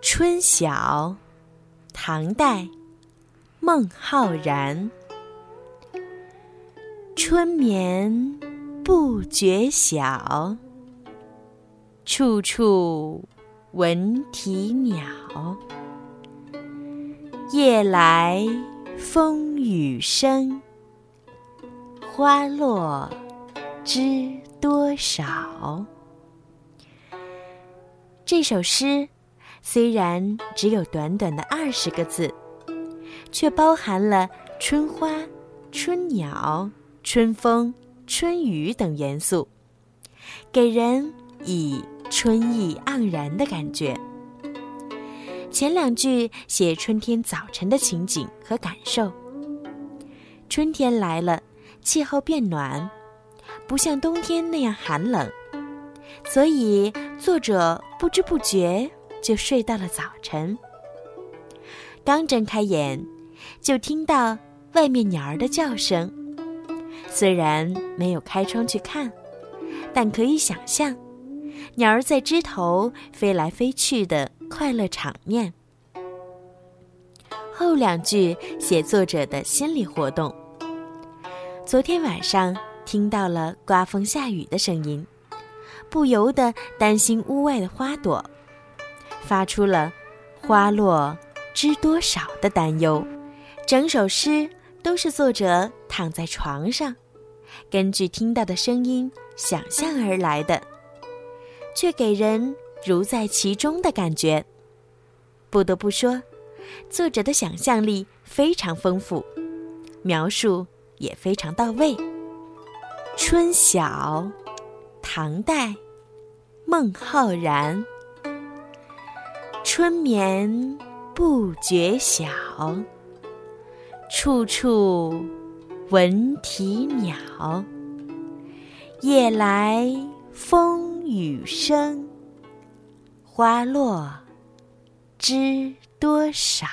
春晓，唐代，孟浩然。春眠不觉晓，处处闻啼鸟。夜来风雨声，花落知多少。这首诗虽然只有短短的二十个字，却包含了春花、春鸟、春风、春雨等元素，给人以春意盎然的感觉。前两句写春天早晨的情景和感受。春天来了，气候变暖，不像冬天那样寒冷。所以，作者不知不觉就睡到了早晨。刚睁开眼，就听到外面鸟儿的叫声。虽然没有开窗去看，但可以想象，鸟儿在枝头飞来飞去的快乐场面。后两句写作者的心理活动。昨天晚上听到了刮风下雨的声音。不由得担心屋外的花朵，发出了“花落知多少”的担忧。整首诗都是作者躺在床上，根据听到的声音想象而来的，却给人如在其中的感觉。不得不说，作者的想象力非常丰富，描述也非常到位。春晓。唐代，孟浩然。春眠不觉晓，处处闻啼鸟。夜来风雨声，花落知多少。